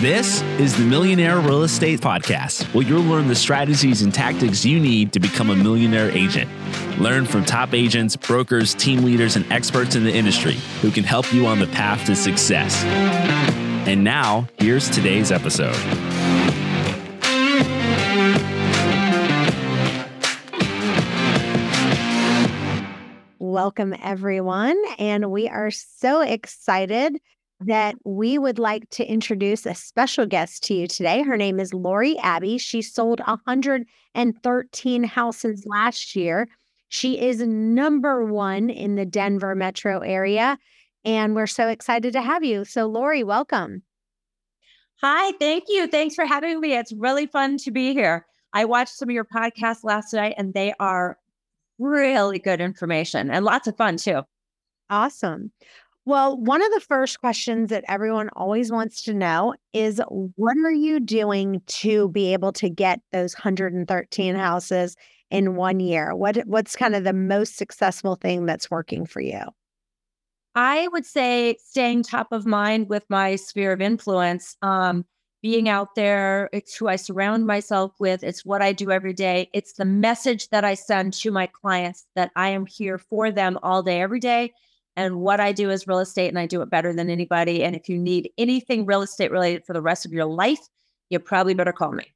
This is the Millionaire Real Estate Podcast, where you'll learn the strategies and tactics you need to become a millionaire agent. Learn from top agents, brokers, team leaders, and experts in the industry who can help you on the path to success. And now, here's today's episode. Welcome, everyone. And we are so excited that we would like to introduce a special guest to you today. Her name is Lori Abbey. She sold 113 houses last year. She is number one in the Denver metro area. And we're so excited to have you. So, Lori, welcome. Hi, thank you. Thanks for having me. It's really fun to be here. I watched some of your podcasts last night, and they are really good information and lots of fun too. Awesome. Well, one of the first questions that everyone always wants to know is what are you doing to be able to get those 113 houses in one year? What what's kind of the most successful thing that's working for you? I would say staying top of mind with my sphere of influence, um, being out there, it's who I surround myself with, it's what I do every day. It's the message that I send to my clients that I am here for them all day, every day and what I do is real estate and I do it better than anybody. And if you need anything real estate related for the rest of your life, you probably better call me.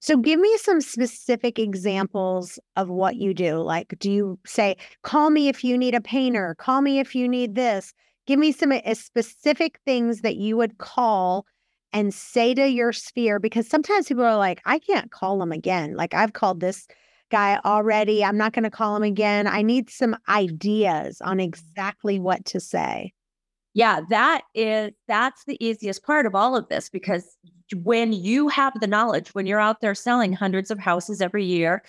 So, give me some specific examples of what you do. Like, do you say, call me if you need a painter, call me if you need this? Give me some uh, specific things that you would call and say to your sphere because sometimes people are like, I can't call them again. Like, I've called this guy already. I'm not going to call him again. I need some ideas on mm. exactly what to say. Yeah, that is that's the easiest part of all of this because when you have the knowledge, when you're out there selling hundreds of houses every year,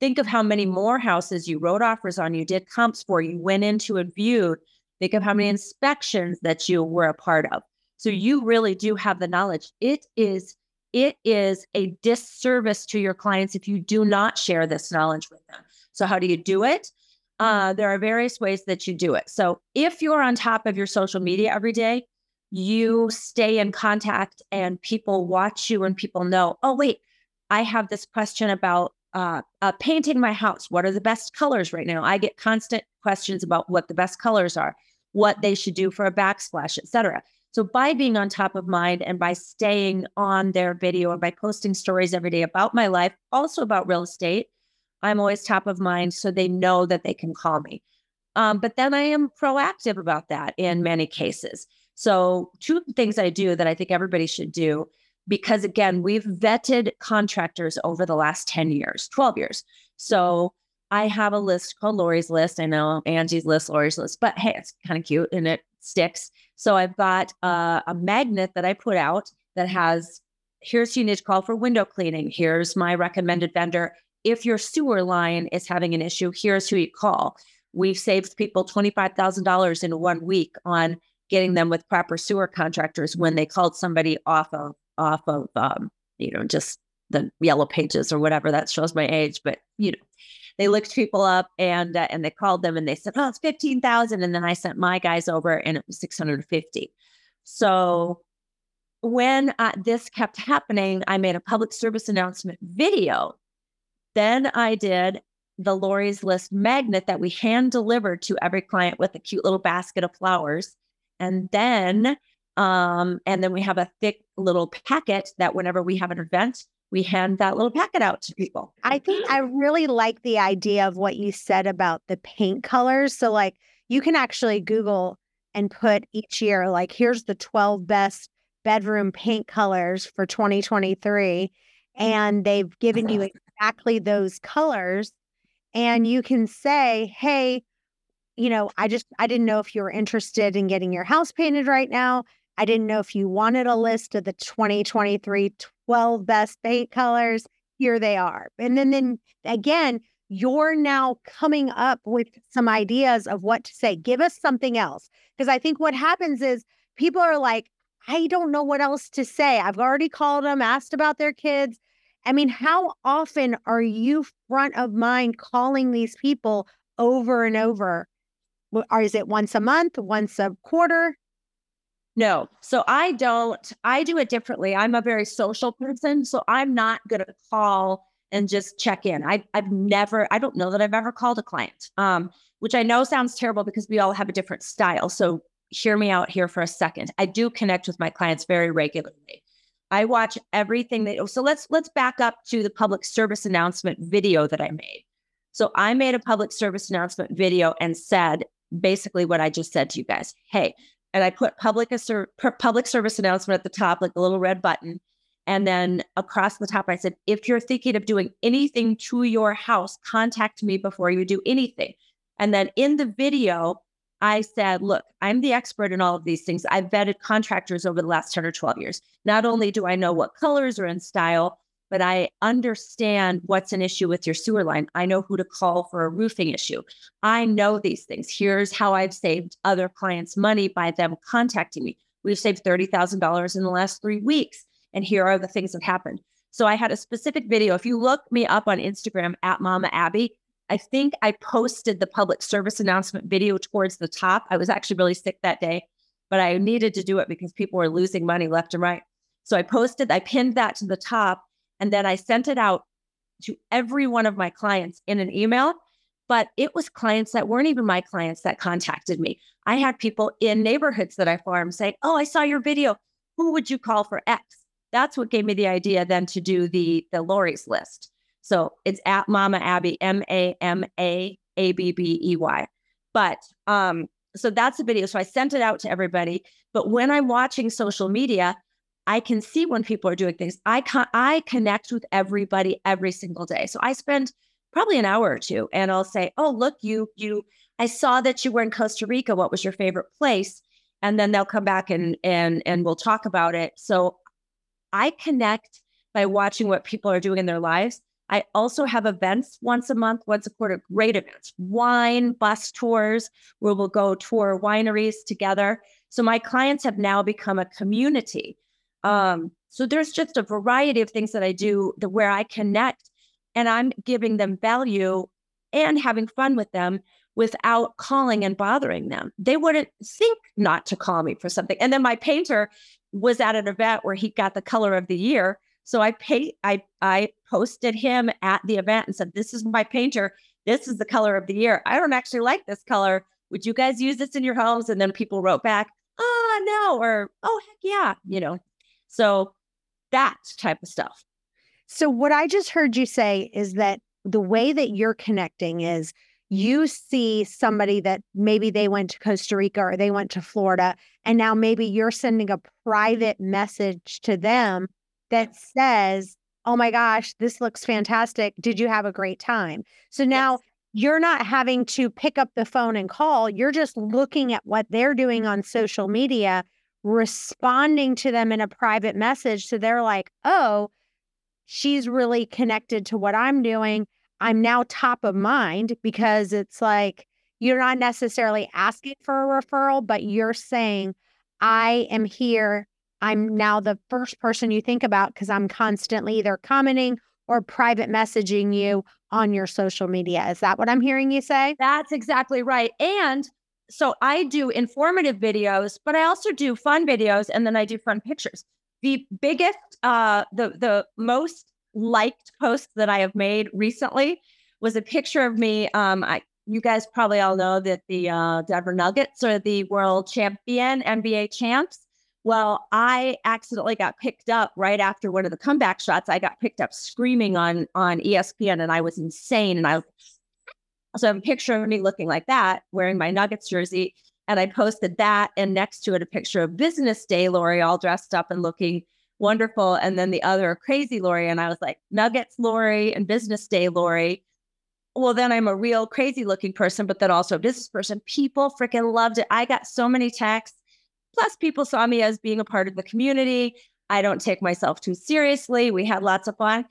think of how many mm-hmm. more houses you wrote offers on, you did comps for, you went into and viewed. Think of how many mm-hmm. inspections that you were a part of. So you really do have the knowledge. It is it is a disservice to your clients if you do not share this knowledge with them. So, how do you do it? Uh, there are various ways that you do it. So, if you're on top of your social media every day, you stay in contact and people watch you and people know, oh, wait, I have this question about uh, uh, painting my house. What are the best colors right now? I get constant questions about what the best colors are, what they should do for a backsplash, etc. So by being on top of mind and by staying on their video and by posting stories every day about my life, also about real estate, I'm always top of mind so they know that they can call me. Um, but then I am proactive about that in many cases. So, two things I do that I think everybody should do, because again, we've vetted contractors over the last 10 years, 12 years. So, I have a list called Lori's List. I know Angie's List, Lori's List, but hey, it's kind of cute and it sticks. So I've got uh, a magnet that I put out that has here's who you need to call for window cleaning. Here's my recommended vendor. If your sewer line is having an issue, here's who you call. We've saved people $25,000 in one week on getting them with proper sewer contractors when they called somebody off of off of um, you know just the yellow pages or whatever that shows my age but you know they looked people up and uh, and they called them and they said, "Oh, it's fifteen thousand. And then I sent my guys over and it was six hundred fifty. So when uh, this kept happening, I made a public service announcement video. Then I did the Lori's List magnet that we hand delivered to every client with a cute little basket of flowers. And then um, and then we have a thick little packet that whenever we have an event, we hand that little packet out to people. I think I mm. really like the idea of what you said about the paint colors. So, like, you can actually Google and put each year, like, here's the 12 best bedroom paint colors for 2023. And they've given you exactly those colors. And you can say, hey, you know, I just, I didn't know if you were interested in getting your house painted right now. I didn't know if you wanted a list of the 2023 12 best paint colors. Here they are. And then, then again, you're now coming up with some ideas of what to say. Give us something else. Because I think what happens is people are like, I don't know what else to say. I've already called them, asked about their kids. I mean, how often are you front of mind calling these people over and over? Or is it once a month, once a quarter? No. So I don't, I do it differently. I'm a very social person. So I'm not going to call and just check in. I, I've never, I don't know that I've ever called a client, um, which I know sounds terrible because we all have a different style. So hear me out here for a second. I do connect with my clients very regularly. I watch everything they so let's let's back up to the public service announcement video that I made. So I made a public service announcement video and said basically what I just said to you guys. Hey, and I put public public service announcement at the top, like a little red button. And then across the top, I said, if you're thinking of doing anything to your house, contact me before you do anything. And then in the video, I said, look, I'm the expert in all of these things. I've vetted contractors over the last 10 or 12 years. Not only do I know what colors are in style, but I understand what's an issue with your sewer line. I know who to call for a roofing issue. I know these things. Here's how I've saved other clients money by them contacting me. We've saved $30,000 in the last three weeks. And here are the things that happened. So I had a specific video. If you look me up on Instagram at Mama Abbey, I think I posted the public service announcement video towards the top. I was actually really sick that day, but I needed to do it because people were losing money left and right. So I posted, I pinned that to the top, and then I sent it out to every one of my clients in an email. But it was clients that weren't even my clients that contacted me. I had people in neighborhoods that I farm saying, Oh, I saw your video. Who would you call for X? That's what gave me the idea then to do the the Lori's list. So it's at Mama Abbey, M A M A A B B E Y. But um, so that's the video. So I sent it out to everybody. But when I'm watching social media, I can see when people are doing things. I con- I connect with everybody every single day. So I spend probably an hour or two, and I'll say, "Oh, look, you you. I saw that you were in Costa Rica. What was your favorite place?" And then they'll come back and and and we'll talk about it. So I connect by watching what people are doing in their lives. I also have events once a month, once a quarter, great events, wine bus tours where we'll go tour wineries together. So my clients have now become a community. Um, so there's just a variety of things that I do that where I connect and I'm giving them value and having fun with them without calling and bothering them. They wouldn't think not to call me for something. And then my painter was at an event where he got the color of the year so I pay I I posted him at the event and said, This is my painter. This is the color of the year. I don't actually like this color. Would you guys use this in your homes? And then people wrote back, oh no, or oh heck yeah, you know. So that type of stuff. So what I just heard you say is that the way that you're connecting is you see somebody that maybe they went to Costa Rica or they went to Florida, and now maybe you're sending a private message to them that says, Oh my gosh, this looks fantastic. Did you have a great time? So now yes. you're not having to pick up the phone and call. You're just looking at what they're doing on social media, responding to them in a private message. So they're like, Oh, she's really connected to what I'm doing. I'm now top of mind because it's like you're not necessarily asking for a referral, but you're saying, I am here I'm now the first person you think about because I'm constantly either commenting or private messaging you on your social media. Is that what I'm hearing you say? That's exactly right. And so I do informative videos, but I also do fun videos and then I do fun pictures. The biggest, uh, the the most liked post that I have made recently was a picture of me. Um, I you guys probably all know that the uh, Denver Nuggets are the world champion NBA champs. Well, I accidentally got picked up right after one of the comeback shots. I got picked up screaming on on ESPN, and I was insane. And I so I have a picture of me looking like that, wearing my mm-hmm. Nuggets jersey, and I posted that, and next to it a picture of Business Day Lori, all dressed up and looking wonderful, and then the other crazy Lori, and I was like Nuggets Lori and Business Day Lori. Well, then I'm a real crazy looking person, but then also a business person. People freaking loved it. I got so many texts Plus, people saw me as being a part of the community. I don't take myself too seriously. We had lots of fun.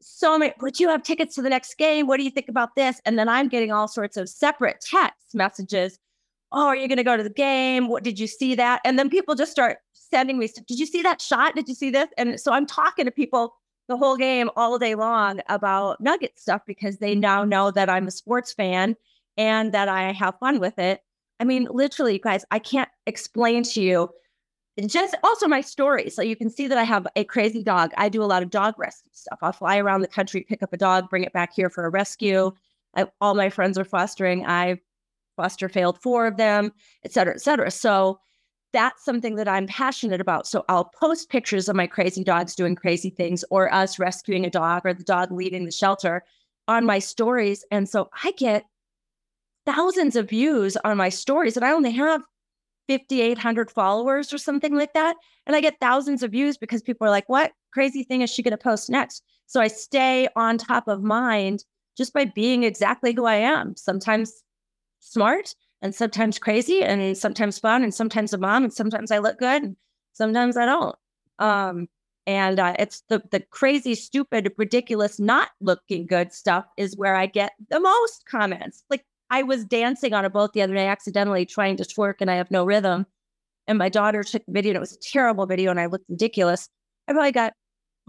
So many, would you have tickets to the next game? What do you think about this? And then I'm getting all sorts of separate text messages. Oh, are you going to go to the game? What did you see that? And then people just start sending me, Did you see that shot? Did you see this? And so I'm talking to people the whole game all day long about Nugget stuff because they now know that I'm a sports fan and that I have fun with it. I mean, literally, guys, I can't explain to you. Just also my story. So you can see that I have a crazy dog. I do a lot of dog rescue stuff. I'll fly around the country, pick up a dog, bring it back here for a rescue. Mm-hmm. I, all my friends are fostering. I foster failed four of them, et cetera, et cetera. So that's something that I'm passionate about. So I'll post pictures of my crazy dogs doing crazy things or us rescuing a dog or the dog leaving the shelter on my stories. And so I get thousands of views on my stories and I only have 5,800 followers or something like that. And I get thousands of views because people are like, what crazy thing is she going to post next? So I stay on top of mind just by being exactly who I am. Sometimes smart and sometimes crazy and sometimes fun and sometimes a mom and sometimes I look good and sometimes I don't. Um, and uh, it's the the crazy, stupid, ridiculous, not looking good stuff is where I get the most comments. Like I was dancing on a boat the other day, accidentally trying to twerk, and I have no rhythm. And my daughter took the video, and it was a terrible video, and I looked ridiculous. I probably got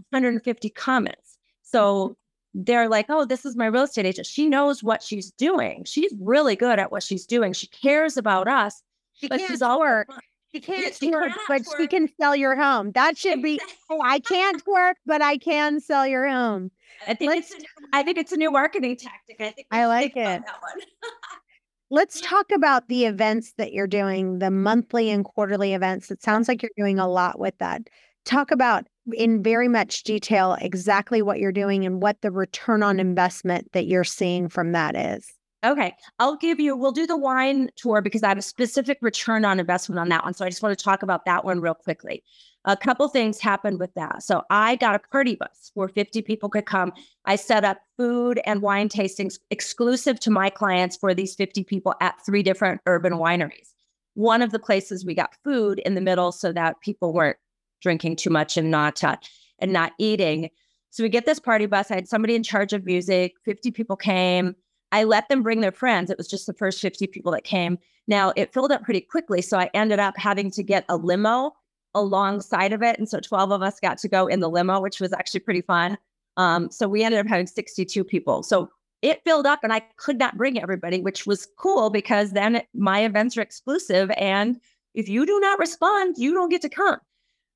150 comments. So they're like, oh, this is my real estate agent. She knows what she's doing. She's really good at what she's doing. She cares about us. She but she's all work. She can't she work, but she can sell your home. That should be. Oh, I can't work, but I can sell your home. I think Let's, it's. A, I think it's a new marketing tactic. I think I like it. Let's talk about the events that you're doing, the monthly and quarterly events. It sounds like you're doing a lot with that. Talk about in very much detail exactly what you're doing and what the return on investment that you're seeing from that is. Okay. I'll give you, we'll do the wine tour because I have a specific return on investment on that one. So I just want to talk about that one real quickly. A couple things happened with that. So I got a party bus where 50 people could come. I set up food and wine tastings exclusive to my clients for these 50 people at three different urban wineries. One of the places we got food in the middle so that people weren't drinking too much and not uh, and not eating. So we get this party bus. I had somebody in charge of music. 50 people came. I let them bring their friends. It was just the first 50 people that came. Now it filled up pretty quickly. So I ended up having to get a limo alongside of it. And so 12 of us got to go in the limo, which was actually pretty fun. Um, so we ended up having 62 people. So it filled up and I could not bring everybody, which was cool because then it, my events are exclusive. And if you do not respond, you don't get to come.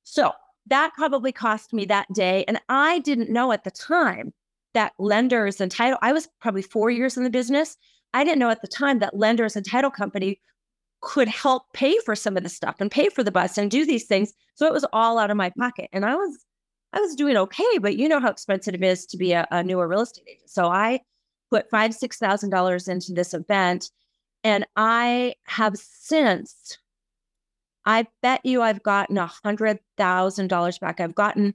So that probably cost me that day. And I didn't know at the time that lenders and title, I was probably four years in the business. I didn't know at the time that lenders and title company could help pay for some of the stuff and pay for the bus and do these things. So it was all out of my pocket. And I was I was doing okay, but you know how expensive it is to be a, a newer real estate agent. So I put five, six thousand dollars into this event. And I have since I bet you I've gotten a hundred thousand dollars back. I've gotten,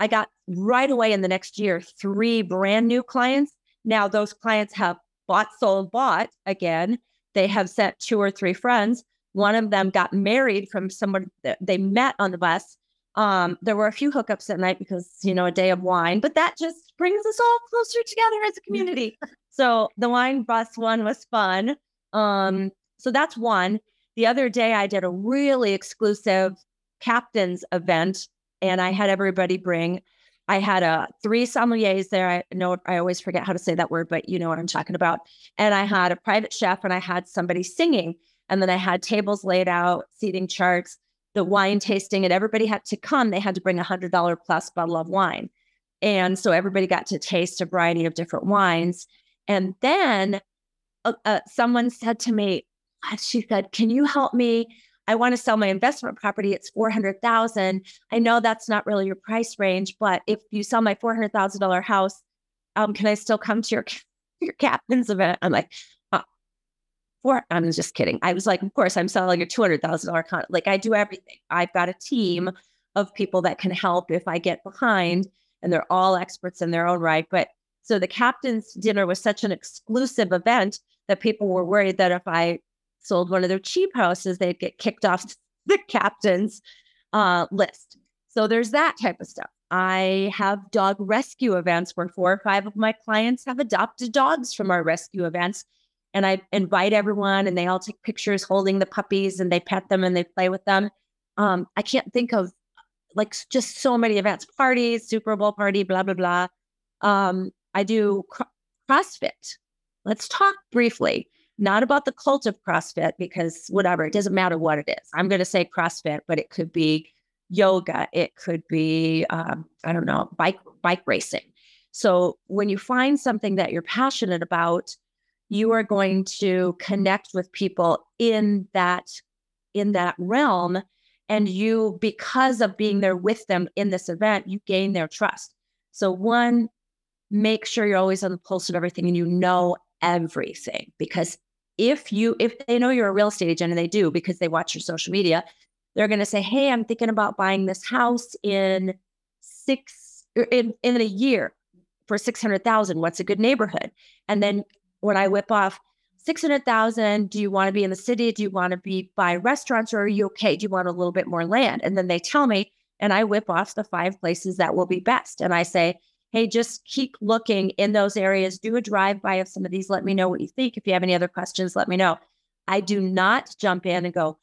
I got right away in the next year three brand new clients. Now those clients have bought, sold, bought again. They have sent two or three friends. One of them got married from someone that they met on the bus. Um, there were a few hookups at night because you know a day of wine, but that just brings us all closer together as a community. so the wine bus one was fun. Um, so that's one. The other day, I did a really exclusive captain's event, and I had everybody bring. I had a uh, three sommeliers there. I know I always forget how to say that word, but you know what I'm talking about. And I had a private chef, and I had somebody singing, and then I had tables laid out, seating charts, the wine tasting, and everybody had to come. They had to bring a hundred dollar plus bottle of wine, and so everybody got to taste a variety of different wines. And then uh, uh, someone said to me, she said, Can you help me? I want to sell my investment property. It's 400,000. I know that's not really your price range, but if you sell my $400,000 house, um, can I still come to your, your captain's event? I'm like, uh, for, I'm just kidding. I was like, of course, I'm selling a $200,000 con. Like I do everything. I've got a team of people that can help if I get behind and they're all experts in their own right. But so the captain's dinner was such an exclusive event that people were worried that if I sold one of their cheap houses, they'd get kicked off the captain's uh, list. So there's that type of stuff. I have dog rescue events where four or five of my clients have adopted dogs from our rescue events. And I invite everyone and they all take pictures holding the puppies and they pet them and they play with them. Um, I can't think of like just so many events, parties, Super Bowl party, blah, blah, blah. Um, I do cr- CrossFit. Let's talk briefly not about the cult of CrossFit because whatever, it doesn't matter what it is. I'm going to say CrossFit, but it could be yoga, it could be um, I don't know, bike bike racing. So when you find something that you're passionate about, you are going to connect with people in that in that realm and you because of being there with them in this event you gain their trust so one make sure you're always on the pulse of everything and you know everything because if you if they know you're a real estate agent and they do because they watch your social media they're going to say hey i'm thinking about buying this house in six er, in in a year for 600,000 what's a good neighborhood? And then when i whip off 600,000 do you want to be in the city? Do you want to be by restaurants or are you okay? Do you want a little bit more land? And then they tell me and i whip off the five places that will be best. And i say hey, just keep looking in those areas. Do a drive by of some of these. Let me know what you think. If you have any other questions, let me know. I do not jump in and go,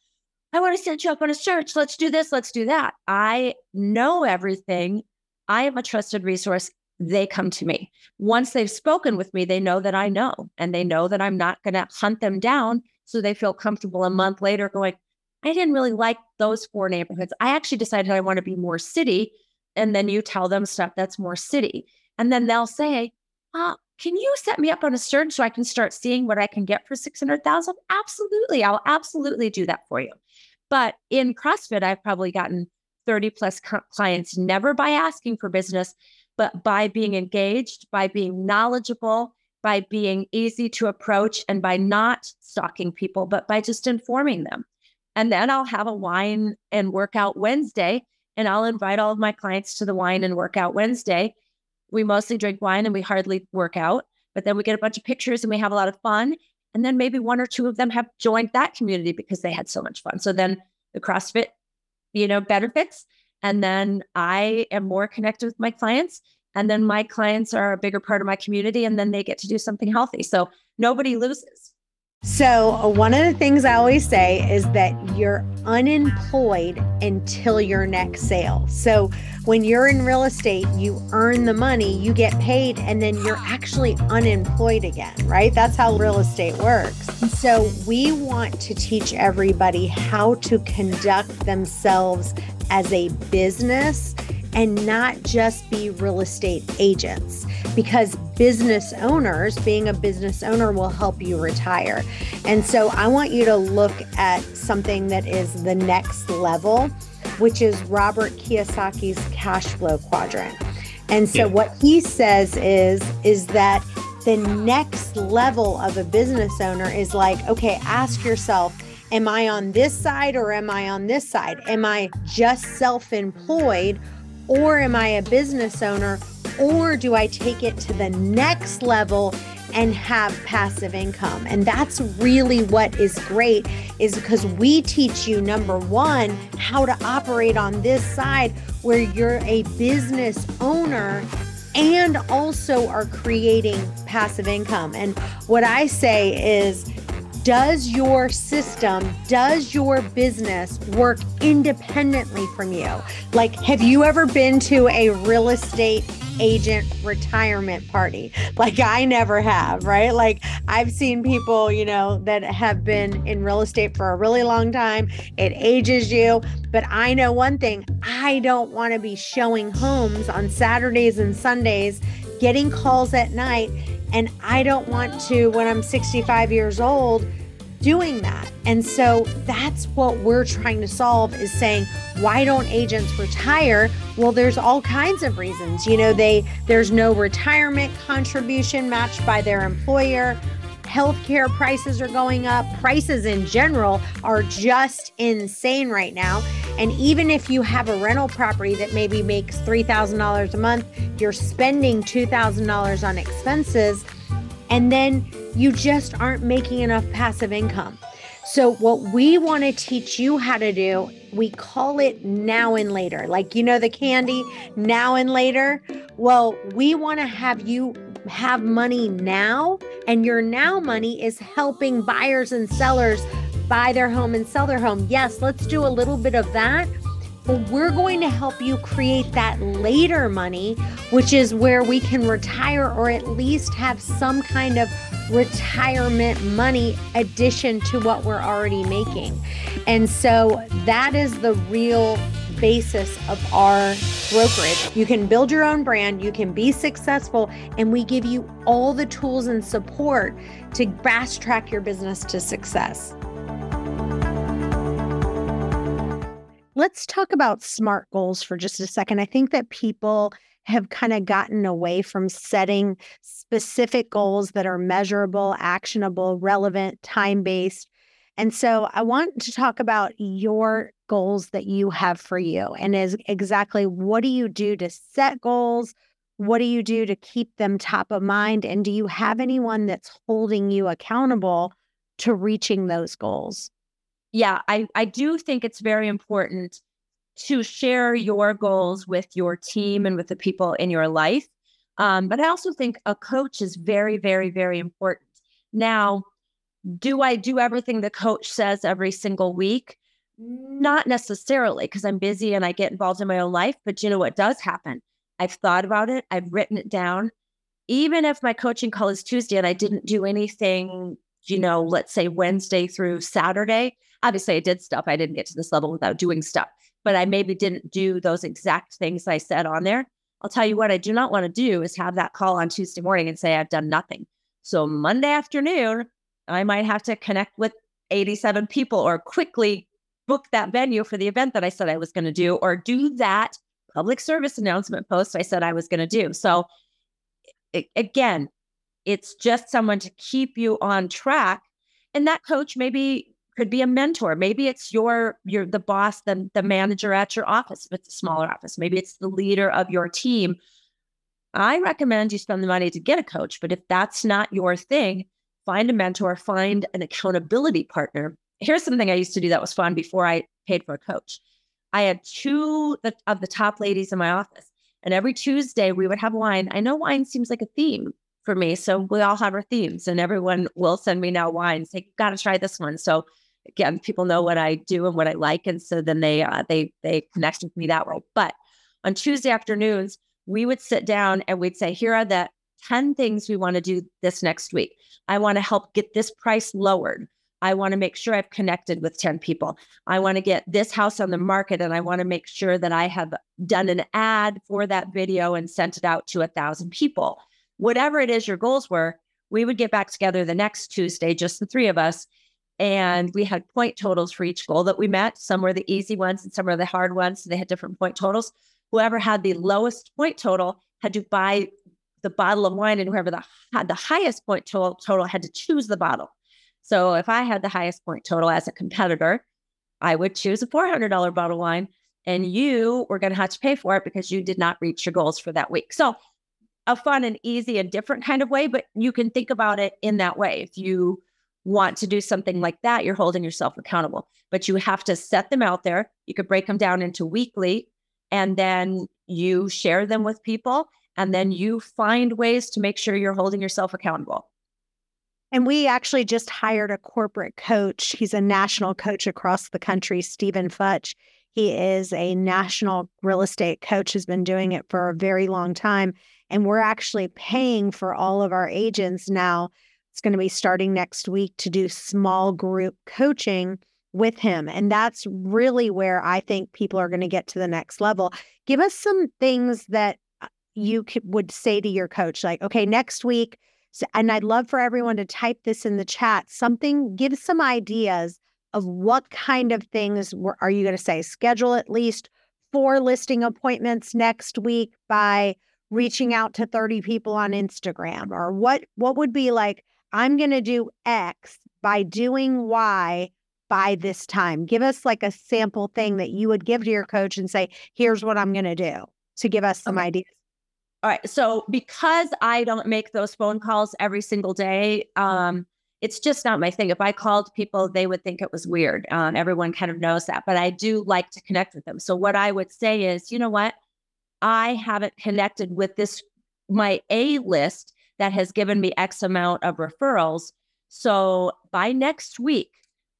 I want to set you up on a search. Let's do this. Let's do that. I know everything. I am a trusted resource. They come to me. Once they've spoken with me, they know that I know and they know that I'm not going to hunt them down. So they feel comfortable a month later going, I didn't really like those four neighborhoods. I actually decided I want to be more city and then you tell them stuff that's more city. And then they'll say, uh, can you set me up on a search so I can start seeing what I can get for 600,000? Absolutely. I'll absolutely do that for you. But in CrossFit, I've probably gotten 30 plus clients, never by asking for business, but by being engaged, by being knowledgeable, by being easy to approach, and by not stalking people, but by just informing them. And then I'll have a wine and workout Wednesday and I'll invite all of my clients to the wine and workout Wednesday. We mostly drink wine and we hardly work out, but then we get a bunch of pictures and we have a lot of fun. And then maybe one or two of them have joined that community because they had so much fun. So then the CrossFit, you know, benefits. And then I am more connected with my clients. And then my clients are a bigger part of my community. And then they get to do something healthy. So nobody loses. So, uh, one of the things I always say is that you're unemployed until your next sale. So, when you're in real estate, you earn the money, you get paid, and then you're actually unemployed again, right? That's how real estate works. So, we want to teach everybody how to conduct themselves as a business and not just be real estate agents because business owners, being a business owner, will help you retire. And so I want you to look at something that is the next level, which is Robert Kiyosaki's cash flow quadrant. And so yeah. what he says is is that the next level of a business owner is like, okay, ask yourself, am I on this side or am I on this side? Am I just self-employed or am I a business owner? Or do I take it to the next level and have passive income? And that's really what is great is because we teach you number 1 how to operate on this side where you're a business owner and also are creating passive income. And what I say is does your system, does your business work independently from you? Like, have you ever been to a real estate agent retirement party? Like, I never have, right? Like, I've seen people, you know, that have been in real estate for a really long time. It ages you. But I know one thing I don't want to be showing homes on Saturdays and Sundays, getting calls at night and I don't want to, when I'm 65 years old, doing that. And so that's what we're trying to solve is saying, why don't agents retire? Well, there's all kinds of reasons. You know, they there's no retirement contribution matched by their employer. Healthcare prices are going up. Prices in general are just insane right now. And even if you have a rental property that maybe makes $3,000 a month, you're spending $2,000 on expenses and then you just aren't making enough passive income. So, what we want to teach you how to do, we call it now and later. Like, you know, the candy now and later. Well, we want to have you have money now, and your now money is helping buyers and sellers buy their home and sell their home. Yes, let's do a little bit of that but we're going to help you create that later money, which is where we can retire or at least have some kind of retirement money addition to what we're already making. And so that is the real basis of our brokerage. You can build your own brand, you can be successful, and we give you all the tools and support to fast track your business to success. Let's talk about SMART goals for just a second. I think that people have kind of gotten away from setting specific goals that are measurable, actionable, relevant, time based. And so I want to talk about your goals that you have for you and is exactly what do you do to set goals? What do you do to keep them top of mind? And do you have anyone that's holding you accountable to reaching those goals? Yeah, I, I do think it's very important to share your goals with your team and with the people in your life. Um, but I also think a coach is very, very, very important. Now, do I do everything the coach says every single week? Not necessarily because I'm busy and I get involved in my own life. But you know what does happen? I've thought about it, I've written it down. Even if my coaching call is Tuesday and I didn't do anything, you know, let's say Wednesday through Saturday, obviously I did stuff. I didn't get to this level without doing stuff but I maybe didn't do those exact things I said on there. I'll tell you what I do not want to do is have that call on Tuesday morning and say I've done nothing. So Monday afternoon, I might have to connect with 87 people or quickly book that venue for the event that I said I was going to do or do that public service announcement post I said I was going to do. So again, it's just someone to keep you on track. And that coach maybe could be a mentor. Maybe it's your your the boss, the, the manager at your office if it's a smaller office. Maybe it's the leader of your team. I recommend you spend the money to get a coach, but if that's not your thing, find a mentor, find an accountability partner. Here's something I used to do that was fun before I paid for a coach. I had two of the top ladies in my office, and every Tuesday we would have wine. I know wine seems like a theme for me, so we all have our themes, and everyone will send me now wine. Say, got to try this one. So again, people know what I do and what I like, and so then they uh, they they connect with me that way. But on Tuesday afternoons, we would sit down and we'd say, here are the 10 things we want to do this next week. I want to help get this price lowered. I want to make sure I've connected with 10 people. I want to get this house on the market and I want to make sure that I have done an ad for that video and sent it out to a thousand people. Whatever it is your goals were, we would get back together the next Tuesday, just the three of us, and we had point totals for each goal that we met. Some were the easy ones and some were the hard ones. So they had different point totals. Whoever had the lowest point total had to buy the bottle of wine, and whoever the, had the highest point total, total had to choose the bottle. So if I had the highest point total as a competitor, I would choose a $400 bottle of wine, and you were going to have to pay for it because you did not reach your goals for that week. So a fun and easy and different kind of way, but you can think about it in that way. If you want to do something like that, you're holding yourself accountable. But you have to set them out there. You could break them down into weekly, and then you share them with people, and then you find ways to make sure you're holding yourself accountable. And we actually just hired a corporate coach. He's a national coach across the country, Stephen Futch. He is a national real estate coach, has been doing it for a very long time. And we're actually paying for all of our agents now it's going to be starting next week to do small group coaching with him. And that's really where I think people are going to get to the next level. Give us some things that uh, you could, would say to your coach, like, okay, next week, and I'd love for everyone to type this in the chat, something, give some ideas of what kind of things are you going to say? Schedule at least four listing appointments next week by reaching out to 30 people on Instagram or what what would be like I'm going to do X by doing Y by this time. Give us like a sample thing that you would give to your coach and say, here's what I'm going to do to give us some okay. ideas. All right. So because I don't make those phone calls every single day, um, it's just not my thing. If I called people, they would think it was weird. Um, everyone kind of knows that, but I do like to connect with them. So what I would say is, you know what? I haven't connected with this my A list that has given me X amount of referrals. So by next week,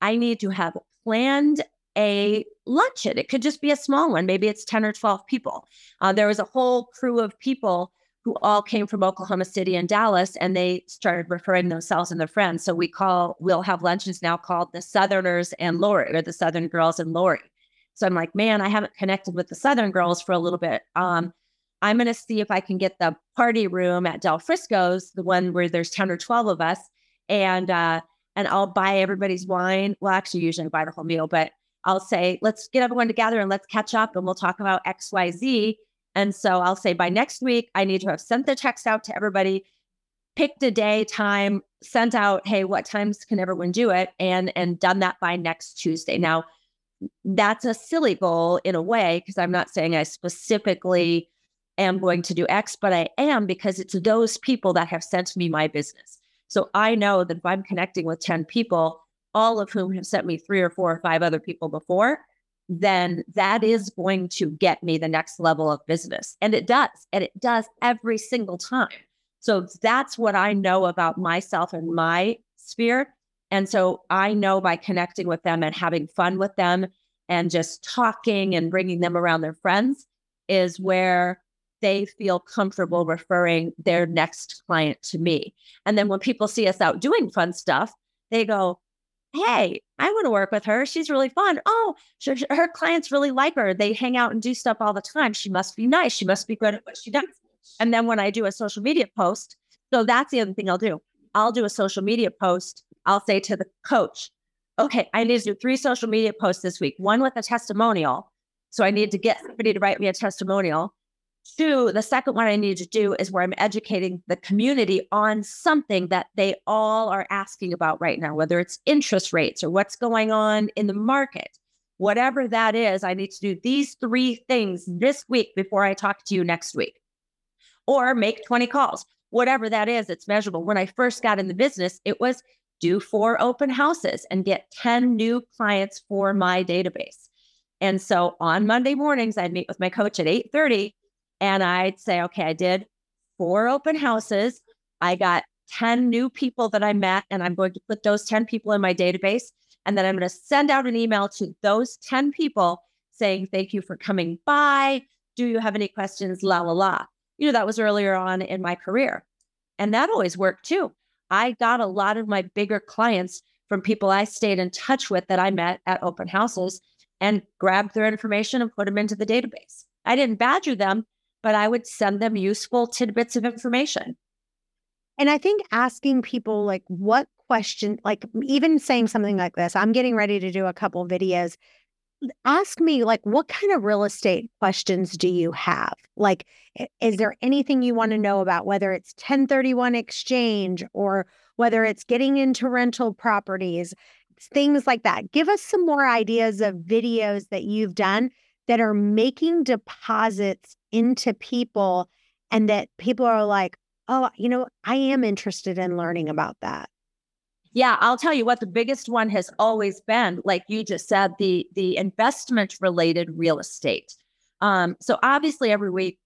I need to have planned a luncheon. It could just be a small one. Maybe it's 10 or 12 people. Uh, there was a whole crew of people who all came from Oklahoma City and Dallas, and they started referring themselves and their friends. So we call, we'll have luncheons now called the Southerners and Lori, or the Southern Girls and Lori. So I'm like, man, I haven't connected with the Southern girls for a little bit. Um, I'm going to see if I can get the party room at Del Frisco's, the one where there's 10 or 12 of us, and uh, and I'll buy everybody's wine. Well, actually, usually I buy the whole meal, but I'll say, let's get everyone together and let's catch up and we'll talk about XYZ. And so I'll say by next week, I need to have sent the text out to everybody, picked a day, time, sent out, hey, what times can everyone do it? And and done that by next Tuesday. Now, that's a silly goal in a way, because I'm not saying I specifically am going to do X, but I am because it's those people that have sent me my business. So I know that if I'm connecting with 10 people, all of whom have sent me three or four or five other people before, then that is going to get me the next level of business. And it does. And it does every single time. So that's what I know about myself and my sphere. And so I know by connecting with them and having fun with them and just talking and bringing them around their friends is where they feel comfortable referring their next client to me. And then when people see us out doing fun stuff, they go, Hey, I want to work with her. She's really fun. Oh, her clients really like her. They hang out and do stuff all the time. She must be nice. She must be good at what she does. And then when I do a social media post, so that's the other thing I'll do. I'll do a social media post. I'll say to the coach, okay, I need to do three social media posts this week, one with a testimonial. So I need to get somebody to write me a testimonial. Two, the second one I need to do is where I'm educating the community on something that they all are asking about right now, whether it's interest rates or what's going on in the market. Whatever that is, I need to do these three things this week before I talk to you next week. Or make 20 calls. Whatever that is, it's measurable. When I first got in the business, it was do four open houses and get 10 new clients for my database. And so on Monday mornings, I'd meet with my coach at 8 30 and I'd say, okay, I did four open houses. I got 10 new people that I met, and I'm going to put those 10 people in my database. And then I'm going to send out an email to those 10 people saying, thank you for coming by. Do you have any questions? La, la, la. You know, that was earlier on in my career. And that always worked too. I got a lot of my bigger clients from people I stayed in touch with that I met at open houses and grabbed their information and put them into the database. I didn't badger them, but I would send them useful tidbits of information. And I think asking people like what question, like even saying something like this, I'm getting ready to do a couple videos. Ask me like what kind of real estate questions do you have? Like is there anything you want to know about whether it's 1031 exchange or whether it's getting into rental properties, things like that. Give us some more ideas of videos that you've done that are making deposits into people and that people are like, oh, you know, I am interested in learning about that. Yeah, I'll tell you what the biggest one has always been, like you just said, the the investment related real estate. Um, so obviously every week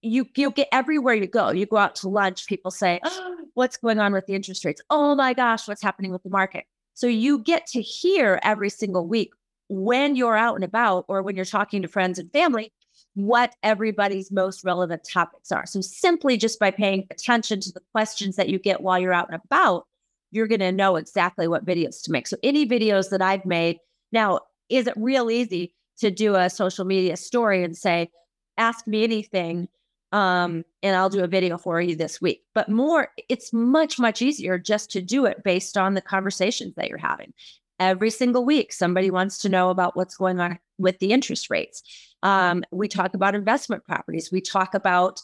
you you get everywhere you go. You go out to lunch, people say, oh, what's going on with the interest rates? Oh my gosh, what's happening with the market? So you get to hear every single week when you're out and about or when you're talking to friends and family what everybody's most relevant topics are. So simply just by paying attention to the questions that you get while you're out and about, you're going to know exactly what videos to make. So any videos that I've made now, is it real easy to do a social media story and say, ask me anything um, and I'll do a video for you this week. But more, it's much, much easier just to do it based on the conversations that you're having. Every single week, somebody wants to know about what's going on with the interest rates. Um, we talk about investment properties. We talk about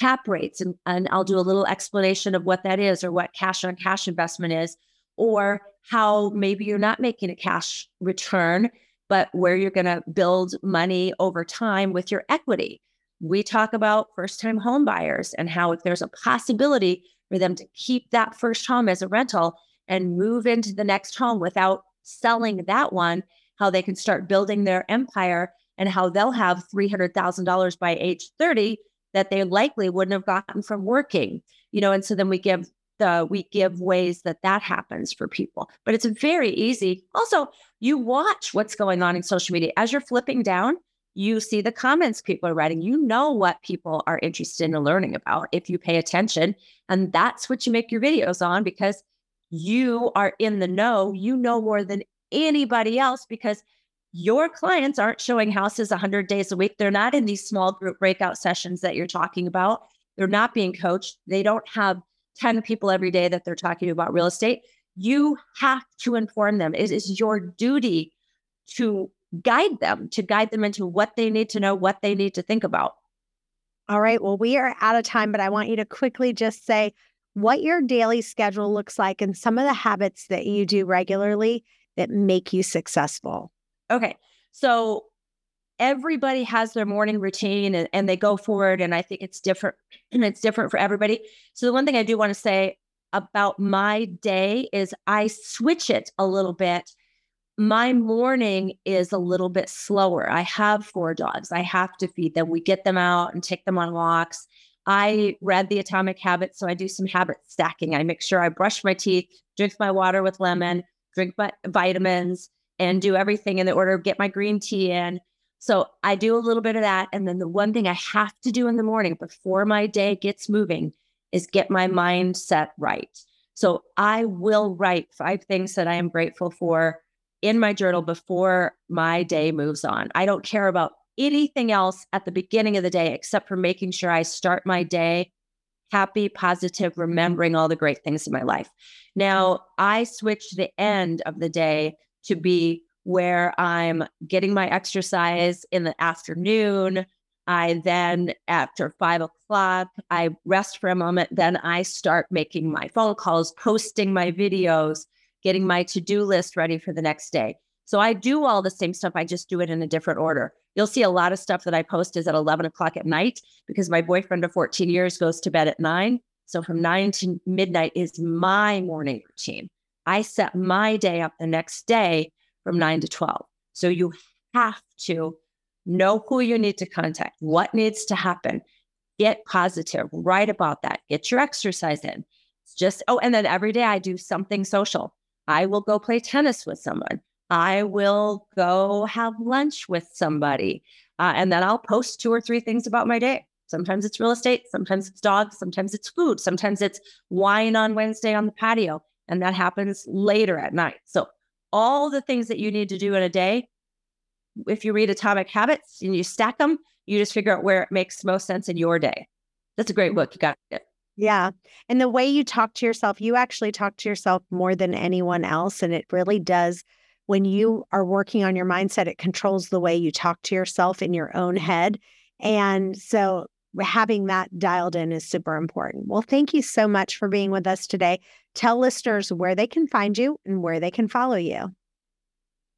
cap rates, and, and I'll do a little explanation of what that is or what cash on cash investment is, or how maybe you're not making a cash return, but where you're going to build money over time with your equity. We talk about first time home buyers and how if there's a possibility for them to keep that first home as a rental and move into the next home without selling that one, how they can start building their empire and how they'll have $300,000 by age 30 that they likely wouldn't have gotten from working. You know, and so then we give the we give ways that that happens for people. But it's very easy. Also, you watch what's going on in social media as you're flipping down. You see the comments people are writing. You know what people are interested in learning about if you pay attention. And that's what you make your videos on because you are in the know. You know more than anybody else because your clients aren't showing houses 100 days a week. They're not in these small group breakout sessions that you're talking about. They're not being coached. They don't have 10 people every day that they're talking to about real estate. You have to inform them. It is your duty to guide them, to guide them into what they need to know, what they need to think about. All right. Well, we are out of time, but I want you to quickly just say what your daily schedule looks like and some of the habits that you do regularly that make you successful. Okay. So everybody has their morning routine and, and they go forward. And I think it's different and it's different for everybody. So the one thing I do want to say about my day is I switch it a little bit. My morning is a little bit slower. I have four dogs. I have to feed them. We get them out and take them on walks. I read the Atomic Habits, so I do some habit stacking. I make sure I brush my teeth, drink my water with lemon, drink my vitamins, and do everything in the order, get my green tea in. So I do a little bit of that. And then the one thing I have to do in the morning before my day gets moving is get my mindset right. So I will write five things that I am grateful for in my journal before my day moves on. I don't care about anything else at the beginning of the day except for making sure I start my day happy, positive, remembering all the great things in my life. Now, I switch the end of the day to be where I'm getting my exercise in the afternoon. I then, after five o'clock, I rest for a moment. Then I start making my phone calls, posting my videos, getting my to do list ready for the next day. So I do all the same stuff. I just do it in a different order. You'll see a lot of stuff that I post is at 11 o'clock at night because my boyfriend of 14 years goes to bed at nine. So from nine to midnight is my morning routine. I set my day up the next day from nine to 12. So you have to know who you need to contact, what needs to happen, get positive, write about that, get your exercise in. It's just, oh, and then every day I do something social. I will go play tennis with someone. I will go have lunch with somebody. Uh, and then I'll post two or three things about my day. Sometimes it's real estate, sometimes it's dogs, sometimes it's food, sometimes it's wine on Wednesday on the patio. And that happens later at night. So, all the things that you need to do in a day, if you read Atomic Habits and you stack them, you just figure out where it makes most sense in your day. That's a great book. You got it. Yeah. And the way you talk to yourself, you actually talk to yourself more than anyone else. And it really does when you are working on your mindset, it controls the way you talk to yourself in your own head. And so having that dialed in is super important. Well, thank you so much for being with us today. Tell listeners where they can find you and where they can follow you.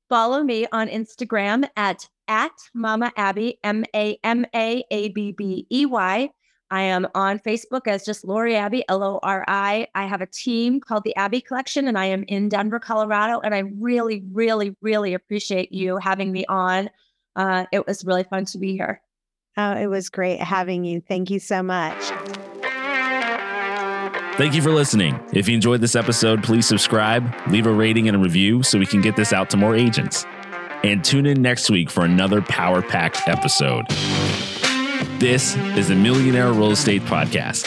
Follow me on Instagram at at Mama Abbey, M A M A A B B E Y. I am on Facebook as just Lori Abbey, L O R I. I have a team called the Abbey Collection, and I am in Denver, Colorado. And I really, really, really appreciate you having me on. Uh, it was really fun to be here. Oh, it was great having you. Thank you so much. Thank you for listening. If you enjoyed this episode, please subscribe, leave a rating and a review so we can get this out to more agents. And tune in next week for another power packed episode. This is the Millionaire Real Estate Podcast.